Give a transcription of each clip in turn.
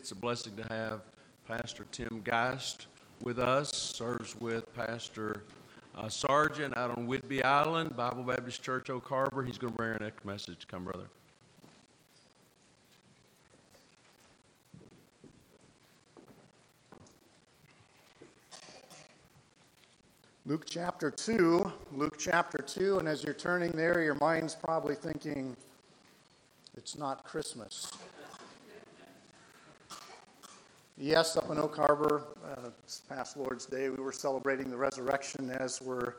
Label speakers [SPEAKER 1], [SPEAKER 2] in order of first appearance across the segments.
[SPEAKER 1] It's a blessing to have Pastor Tim Geist with us, serves with Pastor uh, Sargent out on Whidbey Island, Bible Baptist Church, Oak Harbor. He's going to bring our next message. Come, brother.
[SPEAKER 2] Luke chapter 2, Luke chapter 2, and as you're turning there, your mind's probably thinking, it's not Christmas. Yes, up in Oak Harbor, uh, this past Lord's Day, we were celebrating the resurrection, as were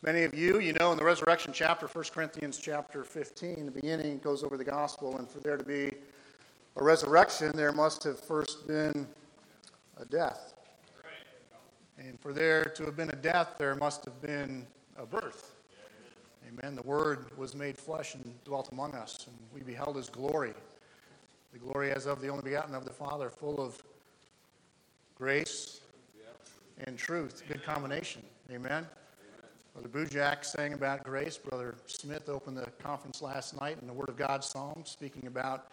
[SPEAKER 2] many of you. You know, in the resurrection chapter, 1 Corinthians chapter 15, the beginning goes over the gospel, and for there to be a resurrection, there must have first been a death. And for there to have been a death, there must have been a birth. Amen. The Word was made flesh and dwelt among us, and we beheld His glory. The glory as of the only begotten of the Father, full of grace and truth. Good combination. Amen. Brother Bujak sang about grace. Brother Smith opened the conference last night in the Word of God Psalm, speaking about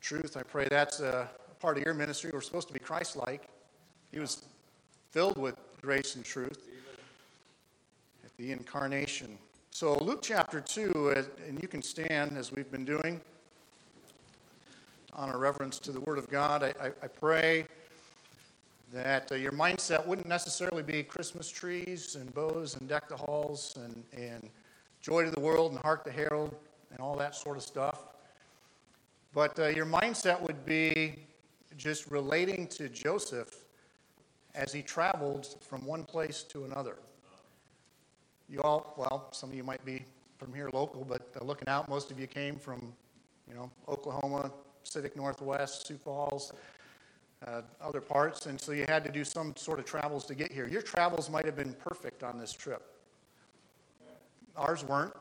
[SPEAKER 2] truth. I pray that's a part of your ministry. We're supposed to be Christ like. He was filled with grace and truth at the incarnation. So, Luke chapter 2, uh, and you can stand as we've been doing on a reverence to the Word of God. I, I, I pray that uh, your mindset wouldn't necessarily be Christmas trees and bows and deck the halls and, and joy to the world and hark the herald and all that sort of stuff. But uh, your mindset would be just relating to Joseph as he traveled from one place to another. You all, well, some of you might be from here local, but uh, looking out, most of you came from, you know, Oklahoma, Pacific Northwest, Sioux Falls, uh, other parts, and so you had to do some sort of travels to get here. Your travels might have been perfect on this trip. Ours weren't.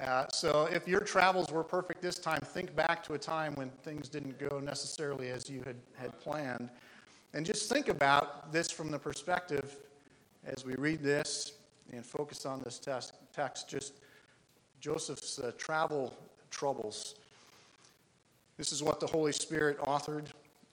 [SPEAKER 2] Uh, so if your travels were perfect this time, think back to a time when things didn't go necessarily as you had, had planned. And just think about this from the perspective as we read this and focus on this text, just Joseph's uh, travel troubles. This is what the Holy Spirit authored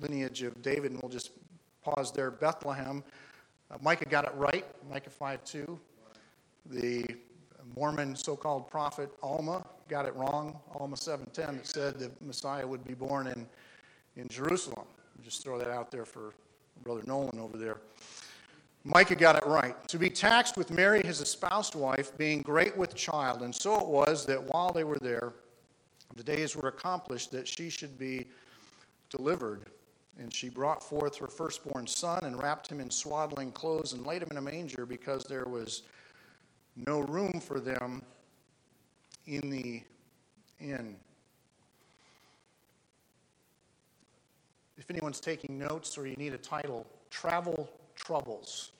[SPEAKER 2] lineage of David. And we'll just pause there. Bethlehem. Uh, Micah got it right, Micah 5 2. The Mormon so called prophet Alma got it wrong, Alma 7:10, that said the Messiah would be born in in Jerusalem. Just throw that out there for Brother Nolan over there. Micah got it right. To be taxed with Mary, his espoused wife, being great with child. And so it was that while they were there, the days were accomplished that she should be delivered. And she brought forth her firstborn son and wrapped him in swaddling clothes and laid him in a manger because there was no room for them in the inn. if anyone's taking notes or you need a title, Travel Troubles.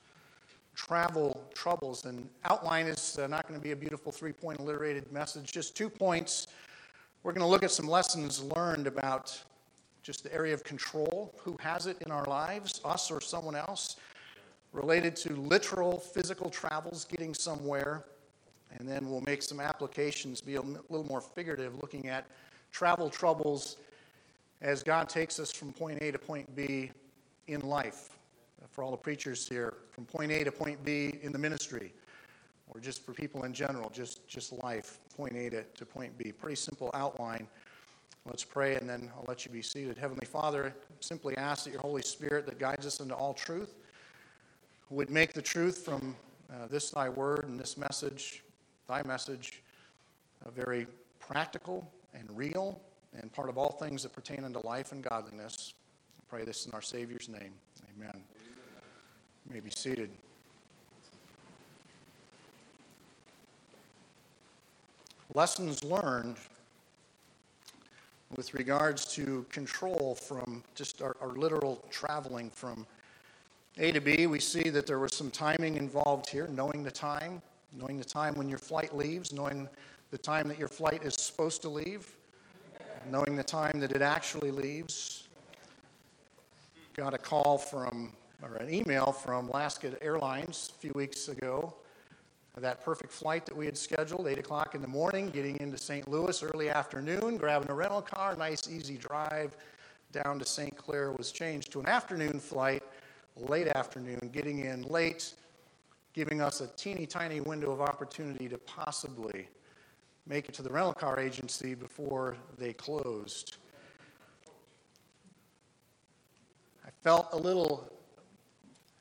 [SPEAKER 2] Travel Troubles. And outline is uh, not going to be a beautiful three point alliterated message, just two points. We're going to look at some lessons learned about just the area of control, who has it in our lives, us or someone else, related to literal physical travels, getting somewhere. And then we'll make some applications, be a little more figurative, looking at travel troubles as God takes us from point A to point B in life. For all the preachers here, from point A to point B in the ministry, or just for people in general, just, just life, point A to, to point B. Pretty simple outline. Let's pray and then I'll let you be seated. Heavenly Father, simply ask that your Holy Spirit that guides us into all truth would make the truth from uh, this thy word and this message, thy message, uh, very practical and real and part of all things that pertain unto life and godliness. I pray this in our Savior's name. Amen. You may be seated. Lessons learned with regards to control from just our, our literal traveling from A to B. We see that there was some timing involved here, knowing the time, knowing the time when your flight leaves, knowing the time that your flight is supposed to leave, knowing the time that it actually leaves. Got a call from, or an email from Alaska Airlines a few weeks ago. That perfect flight that we had scheduled, 8 o'clock in the morning, getting into St. Louis early afternoon, grabbing a rental car, nice easy drive down to St. Clair was changed to an afternoon flight, late afternoon, getting in late, giving us a teeny tiny window of opportunity to possibly make it to the rental car agency before they closed. I felt a little,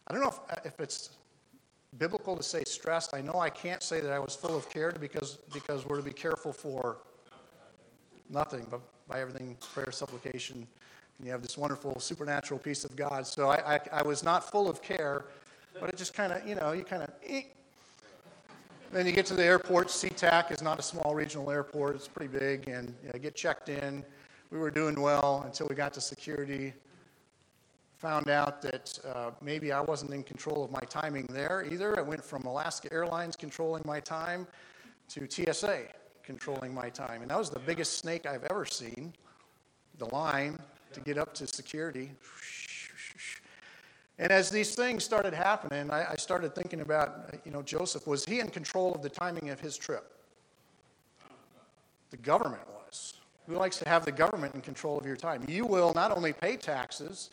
[SPEAKER 2] I don't know if, if it's biblical to say stressed. I know I can't say that I was full of care because, because we're to be careful for nothing, but by everything, prayer, supplication. And you have this wonderful supernatural peace of God. So I, I, I was not full of care, but it just kind of, you know, you kind of, eh. then you get to the airport. SeaTac is not a small regional airport, it's pretty big, and you know, get checked in. We were doing well until we got to security found out that uh, maybe I wasn't in control of my timing there either. I went from Alaska Airlines controlling my time to TSA controlling my time. And that was the biggest snake I've ever seen the line to get up to security. And as these things started happening, I, I started thinking about, you know, Joseph, was he in control of the timing of his trip? The government was. Who likes to have the government in control of your time? You will not only pay taxes,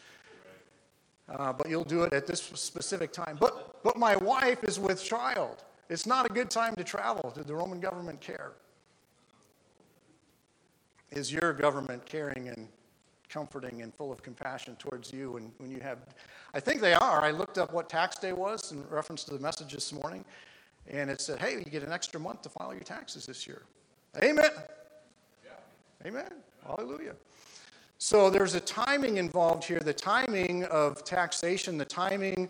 [SPEAKER 2] uh, but you'll do it at this specific time. But, but my wife is with child. It's not a good time to travel. Did the Roman government care? Is your government caring and comforting and full of compassion towards you when, when you have? I think they are. I looked up what tax day was in reference to the message this morning, and it said, hey, you get an extra month to file your taxes this year. Amen. Yeah. Amen. Hallelujah. So there's a timing involved here the timing of taxation, the timing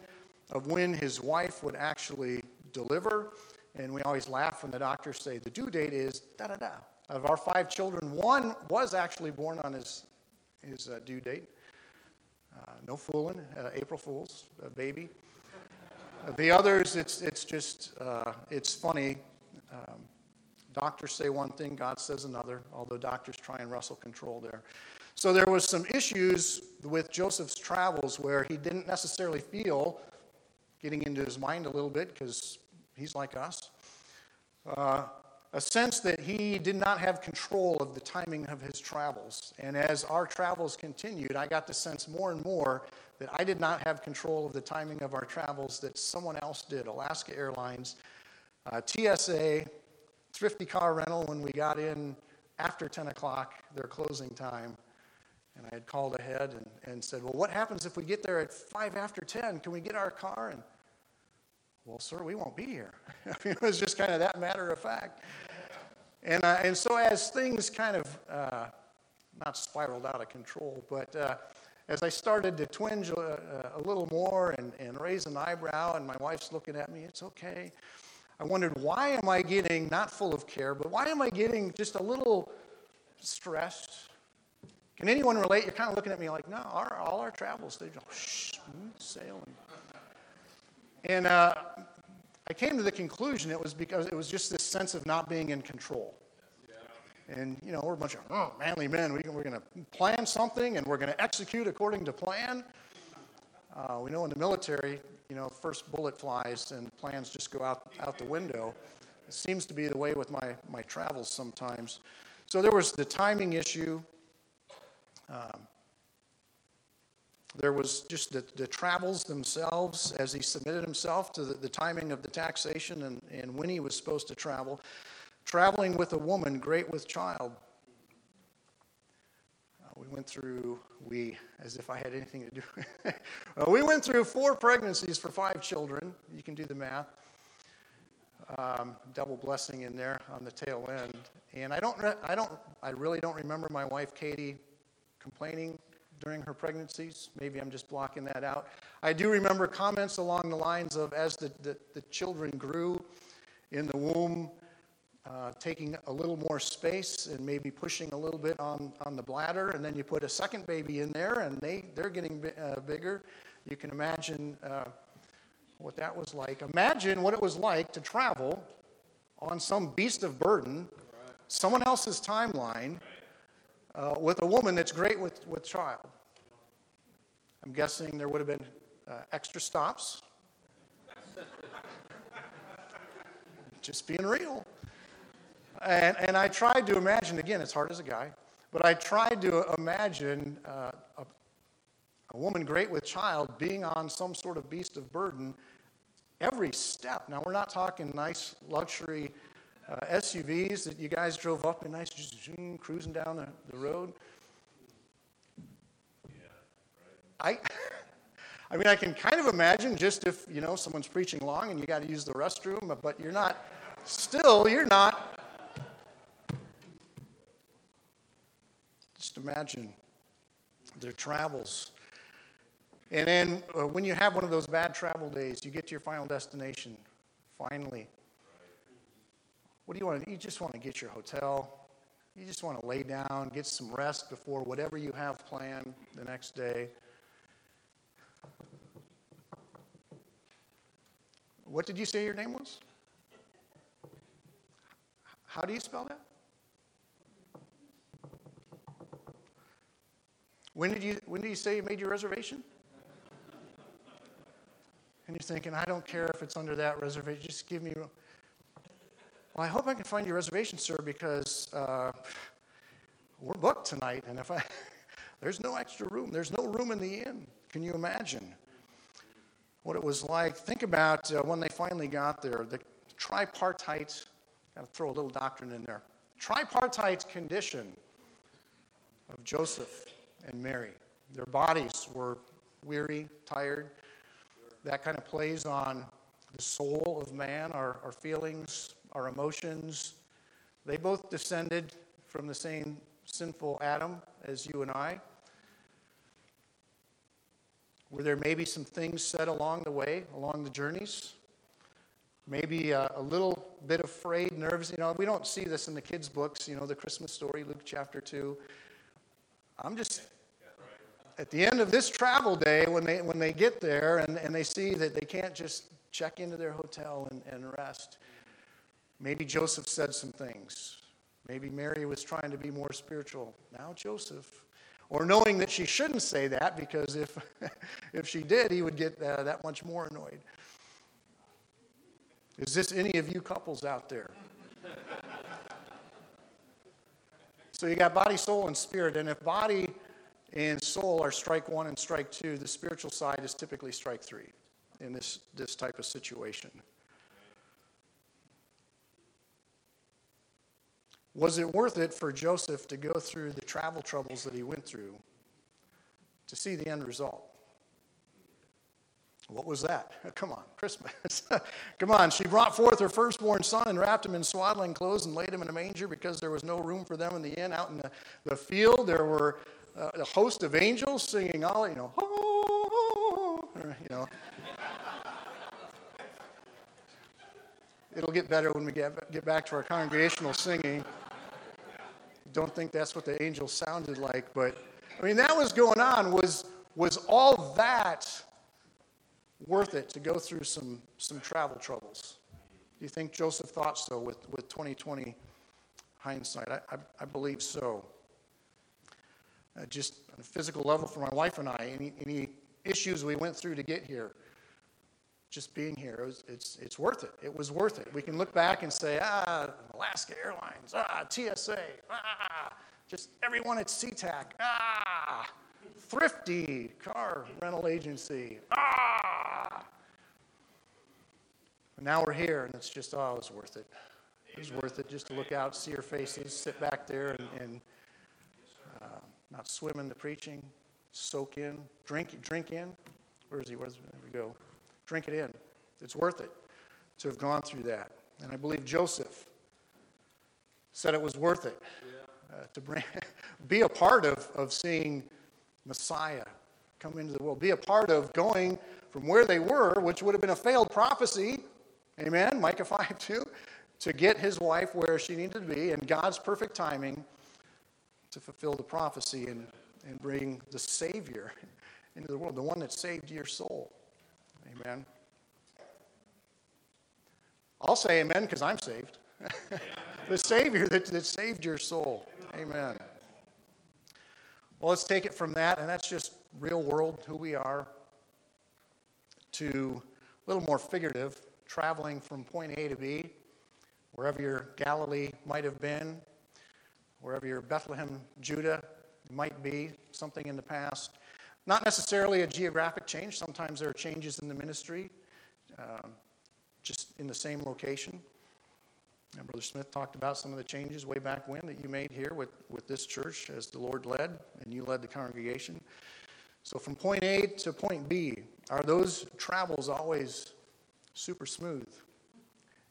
[SPEAKER 2] of when his wife would actually deliver. And we always laugh when the doctors say the due date is da da da. Of our five children, one was actually born on his, his uh, due date. Uh, no fooling, uh, April Fool's, a baby. the others, it's, it's just, uh, it's funny. Um, doctors say one thing, God says another, although doctors try and wrestle control there. So there was some issues with Joseph's travels where he didn't necessarily feel, getting into his mind a little bit because he's like us, uh, a sense that he did not have control of the timing of his travels. And as our travels continued, I got the sense more and more that I did not have control of the timing of our travels, that someone else did. Alaska Airlines, uh, TSA, thrifty car rental when we got in after 10 o'clock, their closing time. And I had called ahead and, and said, Well, what happens if we get there at 5 after 10? Can we get our car? And, well, sir, we won't be here. it was just kind of that matter of fact. And, uh, and so as things kind of uh, not spiraled out of control, but uh, as I started to twinge a, a, little more and, and raise an eyebrow, and my wife's looking at me, it's okay. I wondered, why am I getting, not full of care, but why am I getting just a little stressed? Can anyone relate? You're kind of looking at me like, no, our, all our travels, they're just sailing. And uh, I came to the conclusion it was because it was just this sense of not being in control. And, you know, we're a bunch of oh, manly men. We, we're going to plan something and we're going to execute according to plan. Uh, we know in the military, you know, first bullet flies and plans just go out, out the window. It seems to be the way with my, my travels sometimes. So there was the timing issue. Um, there was just the, the, travels themselves as he submitted himself to the, the timing of the taxation and, and when he was supposed to travel. Traveling with a woman great with child. Uh, we went through, we, as if I had anything to do. well, we went through four pregnancies for five children. You can do the math. Um, double blessing in there on the tail end. And I don't, I don't, I really don't remember my wife Katie complaining during her pregnancies. Maybe I'm just blocking that out. I do remember comments along the lines of as the, the, the children grew in the womb, uh, taking a little more space and maybe pushing a little bit on, on the bladder, and then you put a second baby in there, and they, they're getting bi- uh, bigger. You can imagine uh, what that was like. Imagine what it was like to travel on some beast of burden, someone else's timeline, uh, with a woman that's great with, with child. I'm guessing there would have been uh, extra stops. Just being real. And, and I tried to imagine, again, it's hard as a guy, but I tried to imagine uh, a, a woman great with child being on some sort of beast of burden every step. Now, we're not talking nice luxury uh, SUVs that you guys drove up in nice, just zoom, cruising down the, the road. I, I mean, I can kind of imagine just if, you know, someone's preaching long and you got to use the restroom, but you're not, still, you're not. Just imagine their travels. And then uh, when you have one of those bad travel days, you get to your final destination, finally. What do you want to do? You just want to get your hotel. You just want to lay down, get some rest before whatever you have planned the next day. What did you say your name was? How do you spell that? When did you when did you say you made your reservation? And you're thinking, I don't care if it's under that reservation, just give me. Well, I hope I can find your reservation, sir, because uh, we're booked tonight, and if I there's no extra room, there's no room in the inn. Can you imagine what it was like? Think about uh, when they finally got there, the tripartite. Got to throw a little doctrine in there. Tripartite condition of Joseph and Mary. Their bodies were weary, tired. That kind of plays on the soul of man, our, our feelings, our emotions. They both descended from the same sinful Adam as you and I. Were there maybe some things said along the way, along the journeys? Maybe a, a, little bit afraid, nervous. You know, we don't see this in the kids' books, you know, the Christmas story, Luke chapter 2. I'm just, at the end of this travel day, when they, when they get there and, and they see that they can't just check into their hotel and, and rest, maybe Joseph said some things. Maybe Mary was trying to be more spiritual. Now, Joseph. Or knowing that she shouldn't say that because if, if she did, he would get uh, that much more annoyed. Is this any of you couples out there? so you got body, soul, and spirit. And if body and soul are strike one and strike two, the spiritual side is typically strike three in this, this type of situation. Was it worth it for Joseph to go through the travel troubles that he went through to see the end result? What was that? Come on, Christmas. Come on, she brought forth her firstborn son and wrapped him in swaddling clothes and laid him in a manger because there was no room for them in the inn. Out in the, the field, there were uh, a host of angels singing all, you know, oh, you know. It'll get better when we get, get back to our congregational singing. Don't think that's what the angel sounded like, but I mean, that was going on. Was, was all that worth it to go through some, some travel troubles? Do you think Joseph thought so with, with 2020 hindsight? I, I, I believe so. Uh, just on a physical level for my wife and I, any, any issues we went through to get here, just being here, it was, it's, it's worth it. It was worth it. We can look back and say, ah, Alaska Airlines, ah, TSA, ah, just everyone at SeaTac, ah, Thrifty Car Rental Agency, ah. And now we're here, and it's just, oh, it was worth it. It was worth it just to look out, see your faces, sit back there, and, and uh, not swim in the preaching, soak in, drink, drink in. Where is he? Where's, there we go. Drink it in. It's worth it to have gone through that. And I believe Joseph said it was worth it uh, to bring, be a part of, of seeing Messiah come into the world, be a part of going from where they were, which would have been a failed prophecy, amen, Micah 5 2, to get his wife where she needed to be and God's perfect timing to fulfill the prophecy and, and bring the Savior into the world, the one that saved your soul. Amen. I'll say amen because I'm saved. the Savior that, that saved your soul. Amen. Well, let's take it from that, and that's just real world, who we are, to a little more figurative, traveling from point A to B, wherever your Galilee might have been, wherever your Bethlehem, Judah might be, something in the past. Not necessarily a geographic change. Sometimes there are changes in the ministry, um, just in the same location. And Brother Smith talked about some of the changes way back when that you made here with, with this church as the Lord led, and you led the congregation. So from point A to point B, are those travels always super smooth?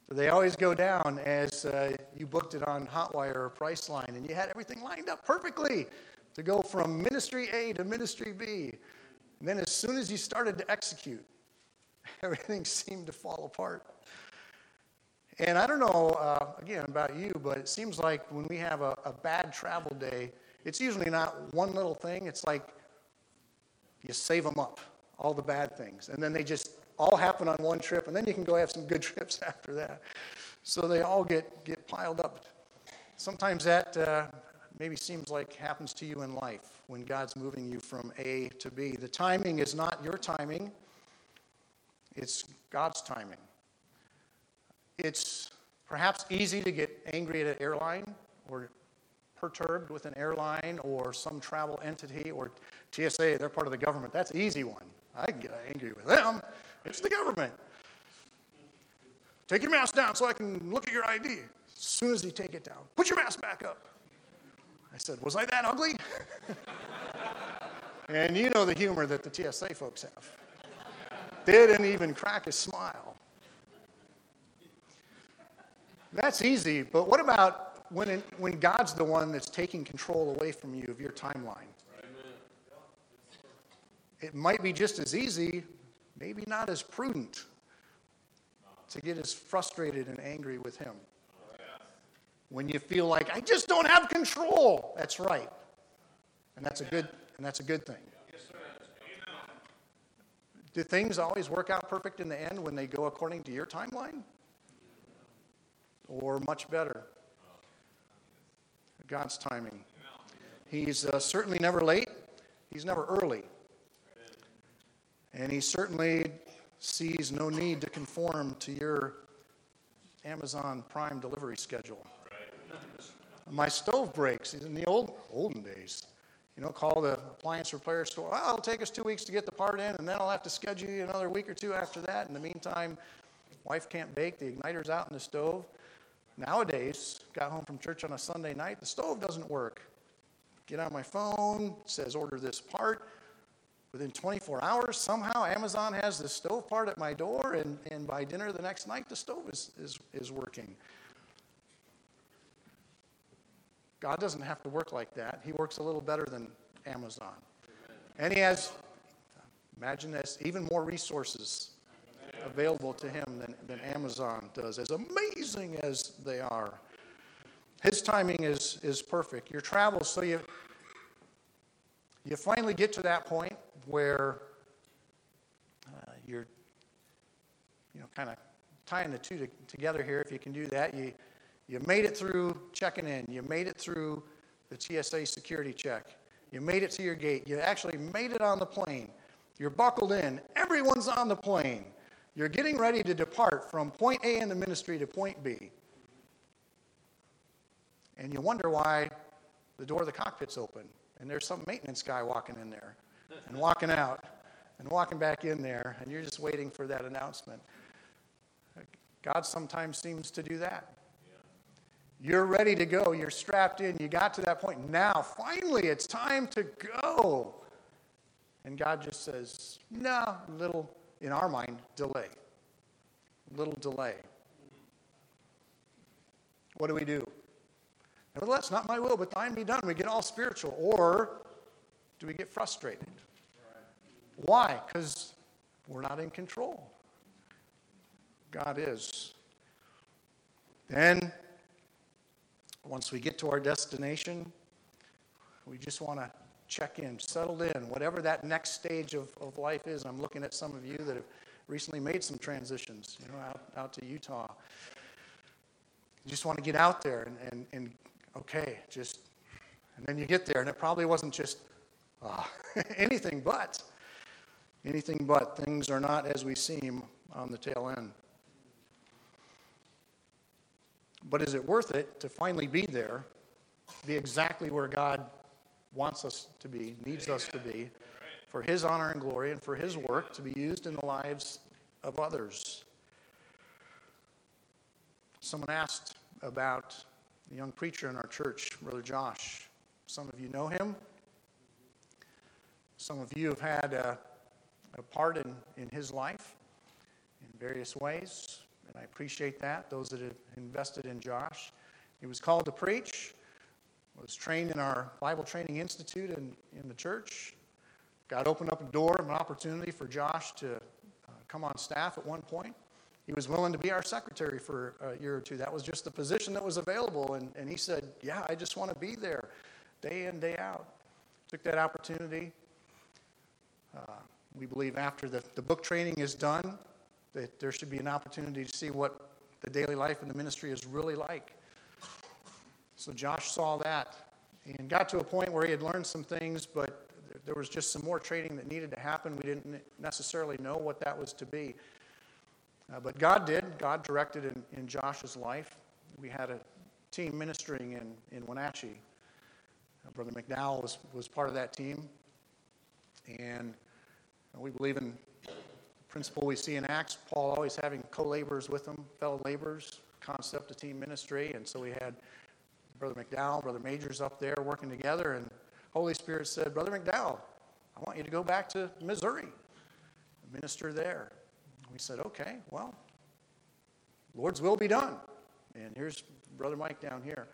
[SPEAKER 2] Do they always go down as uh, you booked it on Hotwire or Priceline and you had everything lined up perfectly to go from ministry A to ministry B? And then as soon as you started to execute, everything seemed to fall apart. And I don't know, uh, again, about you, but it seems like when we have a, a bad travel day, it's usually not one little thing. It's like you save them up, all the bad things. And then they just all happen on one trip, and then you can go have some good trips after that. So they all get, get piled up. Sometimes that uh, maybe seems like happens to you in life when God's moving you from A to B. The timing is not your timing, it's God's timing. It's perhaps easy to get angry at an airline or perturbed with an airline or some travel entity or TSA, they're part of the government. That's an easy one. I can get angry with them. It's the government. Take your mask down so I can look at your ID. As soon as you take it down, put your mask back up. I said, Was I that ugly? and you know the humor that the TSA folks have. They didn't even crack a smile. That's easy, but what about when, it, when God's the one that's taking control away from you of your timeline? It might be just as easy, maybe not as prudent, to get as frustrated and angry with Him. When you feel like, I just don't have control. That's right. And that's a good, and that's a good thing. Do things always work out perfect in the end when they go according to your timeline? Or much better? God's timing. He's uh, certainly never late, he's never early. And he certainly sees no need to conform to your Amazon Prime delivery schedule. My stove breaks in the old olden days. You know, call the appliance repair store. Well, it'll take us two weeks to get the part in, and then I'll have to schedule you another week or two after that. In the meantime, wife can't bake, the igniter's out in the stove. Nowadays, got home from church on a Sunday night, the stove doesn't work. Get on my phone, says order this part. Within 24 hours, somehow Amazon has the stove part at my door, and, and by dinner the next night, the stove is, is, is working. God doesn't have to work like that. He works a little better than Amazon. And He has, imagine this, even more resources available to Him than, than Amazon does, as amazing as they are. His timing is, is perfect. Your travels, so you, you finally get to that point where uh, you're, you know, kind of tying the two to, together here. If you can do that, you you made it through checking in. You made it through the TSA security check. You made it to your gate. You actually made it on the plane. You're buckled in. Everyone's on the plane. You're getting ready to depart from point A in the ministry to point B. And you wonder why the door of the cockpit's open and there's some maintenance guy walking in there and walking out and walking back in there, and you're just waiting for that announcement. God sometimes seems to do that. You're ready to go. You're strapped in. You got to that point. Now, finally, it's time to go. And God just says, no, little, in our mind, delay. Little delay. What do we do? Nevertheless, not my will, but thine be done. We get all spiritual. Or do we get frustrated? Why? Because we're not in control. God is. Then, once we get to our destination, we just want to check in, settled in, whatever that next stage of, of life is. I'm looking at some of you that have recently made some transitions, you know, out, out to Utah. You just want to get out there and, and, and okay, just, and then you get there, and it probably wasn't just uh, anything but. Anything but. Things are not as we seem on the tail end. But is it worth it to finally be there, be exactly where God wants us to be, needs us to be, for His honor and glory, and for His work to be used in the lives of others? Someone asked about a young preacher in our church, Brother Josh. Some of you know him. Some of you have had a, a part in, in his life in various ways, and I appreciate that, those that have invested in Josh. He was called to preach, was trained in our Bible Training Institute in, in the church. God opened up a door, an opportunity for Josh to uh, come on staff at one point. He was willing to be our secretary for a year or two. That was just the position that was available. And, and he said, Yeah, I just want to be there day in, day out. Took that opportunity. Uh, we believe after the, the book training is done, that there should be an opportunity to see what the daily life in the ministry is really like. So Josh saw that and got to a point where he had learned some things, but there was just some more training that needed to happen. We didn't necessarily know what that was to be. Uh, but God did. God directed in, in Josh's life. We had a team ministering in, in Wenatchee. Uh, Brother McDowell was, was part of that team. And we believe in principle we see in Acts, Paul always having co laborers with him, fellow laborers, concept of team ministry. And so we had Brother McDowell, Brother Majors up there working together. And Holy Spirit said, Brother McDowell, I want you to go back to Missouri, minister there. We said, okay, well, Lord's will be done. And here's Brother Mike down here.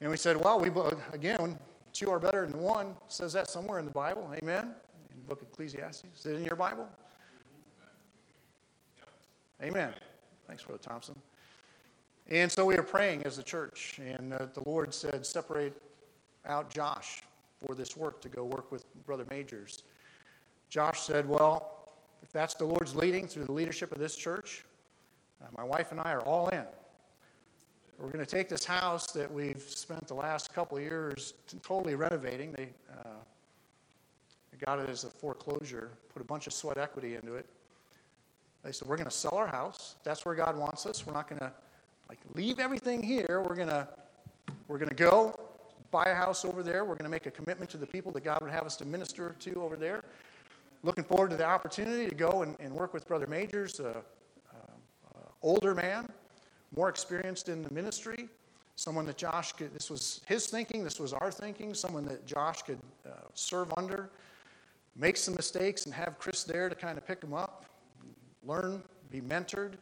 [SPEAKER 2] And we said, well, we again, two are better than one. says that somewhere in the Bible. Amen. In the book of Ecclesiastes. Is it in your Bible? Amen. Thanks, Brother Thompson. And so we are praying as a church, and uh, the Lord said, separate out Josh for this work to go work with Brother Majors. Josh said, well, if that's the Lord's leading through the leadership of this church, uh, my wife and I are all in. We're going to take this house that we've spent the last couple years totally renovating. They, uh, they got it as a foreclosure, put a bunch of sweat equity into it. They said, We're going to sell our house. That's where God wants us. We're not going to like leave everything here. We're going to we're going to go buy a house over there. We're going to make a commitment to the people that God would have us to minister to over there looking forward to the opportunity to go and, and work with Brother Majors, a, older man, more experienced in the ministry, someone that Josh could, this was his thinking, this was our thinking, someone that Josh could uh, serve under, make some mistakes and have Chris there to kind of pick him up, learn, be mentored.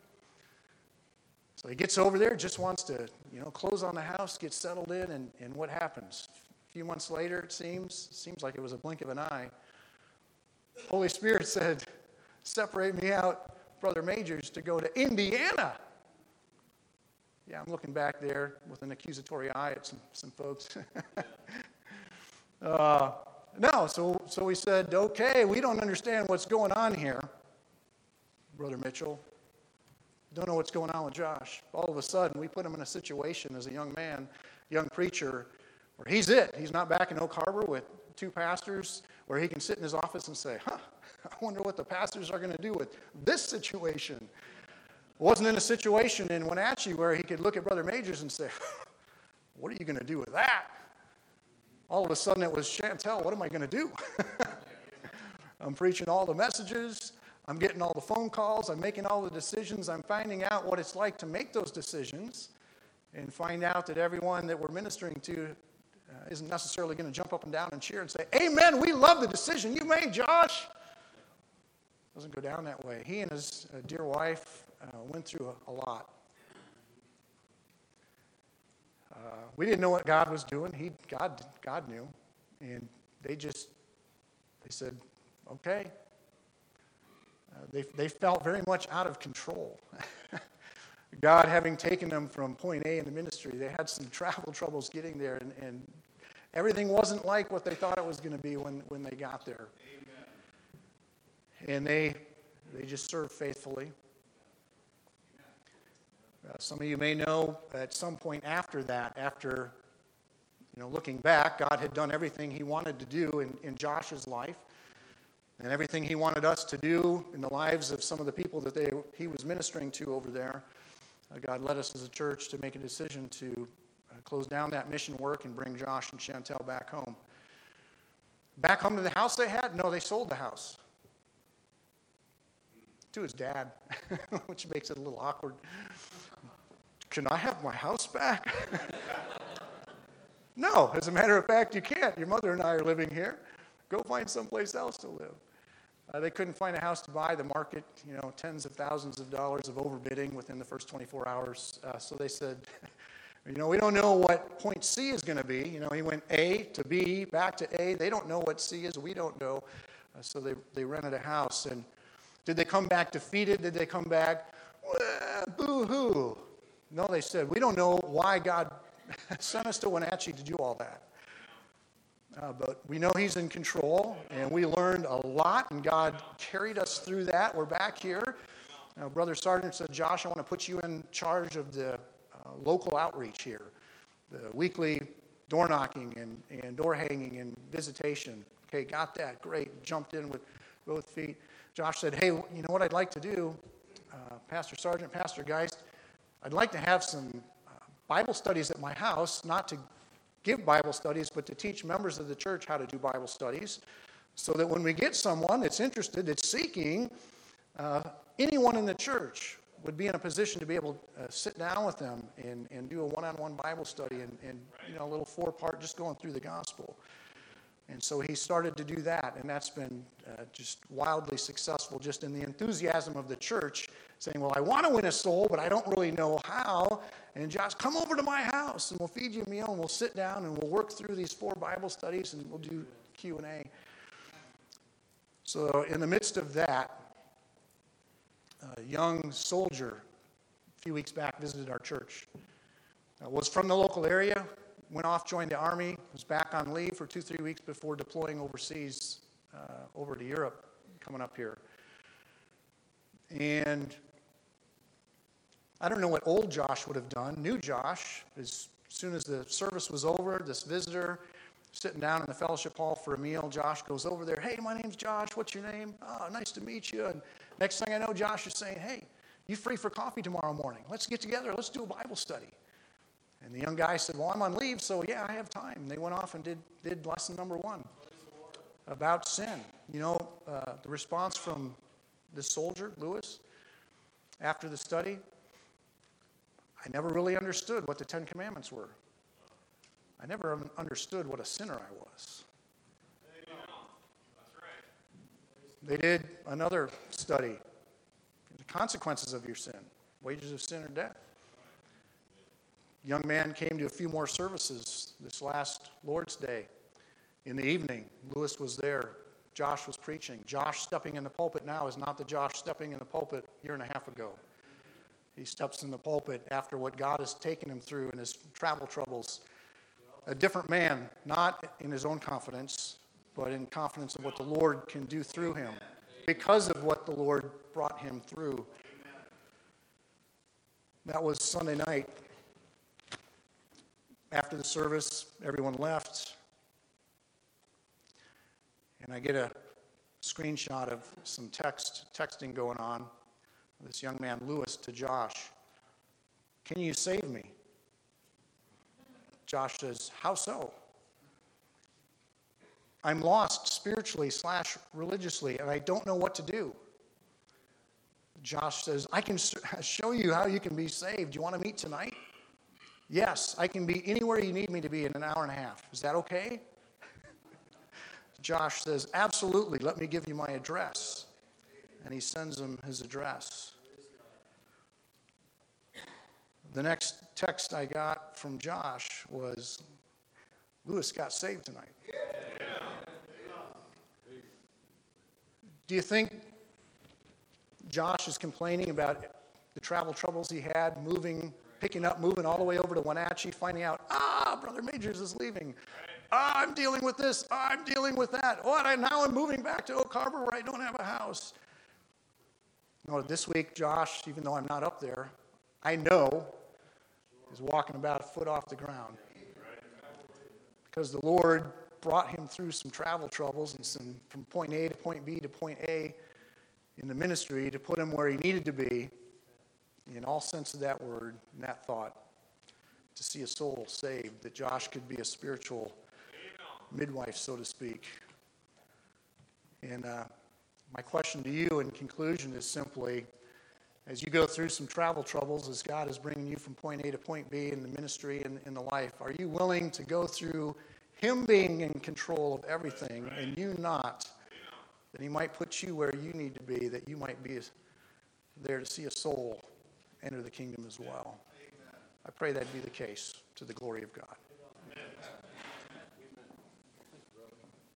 [SPEAKER 2] So he gets over there, just wants to, you know, close on the house, get settled in, and, and what happens? A few months later, it seems, seems like it was a blink of an eye, Holy Spirit said, Separate me out, Brother Majors, to go to Indiana. Yeah, I'm looking back there with an accusatory eye at some, some folks. uh, no, so, so we said, okay, we don't understand what's going on here, Brother Mitchell. Don't know what's going on with Josh. All of a sudden, we put him in a situation as a young man, young preacher, where he's it. He's not back in Oak Harbor with two pastors where he can sit in his office and say, huh, I wonder what the pastors are going to do with this situation. Wasn't in a situation in Wenatchee where he could look at Brother Majors and say, What are you going to do with that? All of a sudden it was Chantel, what am I going to do? I'm preaching all the messages. I'm getting all the phone calls. I'm making all the decisions. I'm finding out what it's like to make those decisions and find out that everyone that we're ministering to uh, isn't necessarily going to jump up and down and cheer and say, Amen, we love the decision you made, Josh. Doesn't go down that way. He and his uh, dear wife uh, went through a, a lot. Uh, we didn't know what God was doing. He, God, God knew. And they just, they said, okay. They, they felt very much out of control. God having taken them from point A in the ministry, they had some travel troubles getting there, and, and everything wasn't like what they thought it was going to be when, when they got there. And they, they just served faithfully. Uh, some of you may know at some point after that, after you know, looking back, God had done everything He wanted to do in, in Josh's life and everything He wanted us to do in the lives of some of the people that they, He was ministering to over there. Uh, God led us as a church to make a decision to uh, close down that mission work and bring Josh and Chantel back home. Back home to the house they had? No, they sold the house to his dad, which makes it a little awkward. Can I have my house back? no, as a matter of fact, you can't. Your mother and I are living here. Go find someplace else to live. Uh, they couldn't find a house to buy. The market, you know, tens of thousands of dollars of overbidding within the first 24 hours. Uh, so they said, you know, we don't know what point C is going to be. You know, he went A to B, back to A. They don't know what C is. We don't know. Uh, so they, they rented a house. And did they come back defeated? Did they come back, boo hoo? No, they said, we don't know why God sent us to Wenatchee to do all that. Uh, but we know He's in control, and we learned a lot, and God carried us through that. We're back here. Brother Sergeant said, Josh, I want to put you in charge of the uh, local outreach here, the weekly door knocking and, and door hanging and visitation. Okay, got that. Great. Jumped in with both feet. Josh said, Hey, you know what I'd like to do? Uh, Pastor Sergeant, Pastor Geist, I'd like to have some uh, Bible studies at my house, not to give Bible studies, but to teach members of the church how to do Bible studies, so that when we get someone that's interested, that's seeking, uh, anyone in the church would be in a position to be able to uh, sit down with them and, and do a one-on-one Bible study and, and you know a little four-part just going through the gospel. And so he started to do that, and that's been uh, just wildly successful, just in the enthusiasm of the church, saying, Well, I want to win a soul, but I don't really know how. And Josh, come over to my house, and we'll feed you a meal, and we'll sit down, and we'll work through these four Bible studies, and we'll do Q&A. So in the midst of that, a young soldier a few weeks back visited our church. Uh, was from the local area, went off, joined the Army, was back on leave for two, three weeks before deploying overseas uh, over to Europe, coming up here. And I don't know what old Josh would have done. New Josh, as soon as the service was over, this visitor sitting down in the fellowship hall for a meal, Josh goes over there. Hey, my name's Josh. What's your name? Oh, nice to meet you. And next thing I know, Josh is saying, Hey, you free for coffee tomorrow morning? Let's get together. Let's do a Bible study. And the young guy said, Well, I'm on leave, so yeah, I have time. And they went off and did, did lesson number one about sin. You know, uh, the response from the soldier, Lewis, after the study, I never really understood what the Ten Commandments were. I never understood what a sinner I was. They did another study the consequences of your sin, wages of sin or death young man came to a few more services this last Lord's Day. In the evening, Lewis was there. Josh was preaching. Josh stepping in the pulpit now is not the Josh stepping in the pulpit a year and a half ago. He steps in the pulpit after what God has taken him through in his travel troubles. A different man, not in his own confidence, but in confidence of what the Lord can do through him because of what the Lord brought him through. That was Sunday night. After the service, everyone left. And I get a screenshot of some text texting going on. This young man, Lewis, to Josh. Can you save me? Josh says, How so? I'm lost spiritually slash religiously, and I don't know what to do. Josh says, I can show you how you can be saved. Do you want to meet tonight? Yes, I can be anywhere you need me to be in an hour and a half. Is that okay? Josh says, Absolutely, let me give you my address. And he sends him his address. The next text I got from Josh was Lewis got saved tonight. Do you think Josh is complaining about the travel troubles he had, moving, picking up, moving all the way over to Wenatchee, finding out, ah, Brother Majors is leaving. Ah, I'm dealing with this. Ah, I'm dealing with that. What? I, now I'm moving back to Oak Harbor where I don't have a house. No, this week, Josh, even though I'm not up there, I know is walking about a foot off the ground. Because the Lord brought him through some travel troubles and some from point A to point B to point A in the ministry to put him where he needed to be in all sense of that word and that thought to see a soul saved, that Josh could be a spiritual midwife, so to speak. And uh, my question to you in conclusion is simply as you go through some travel troubles, as God is bringing you from point A to point B in the ministry and in the life, are you willing to go through Him being in control of everything and you not? That He might put you where you need to be, that you might be there to see a soul enter the kingdom as well. I pray that be the case to the glory of God.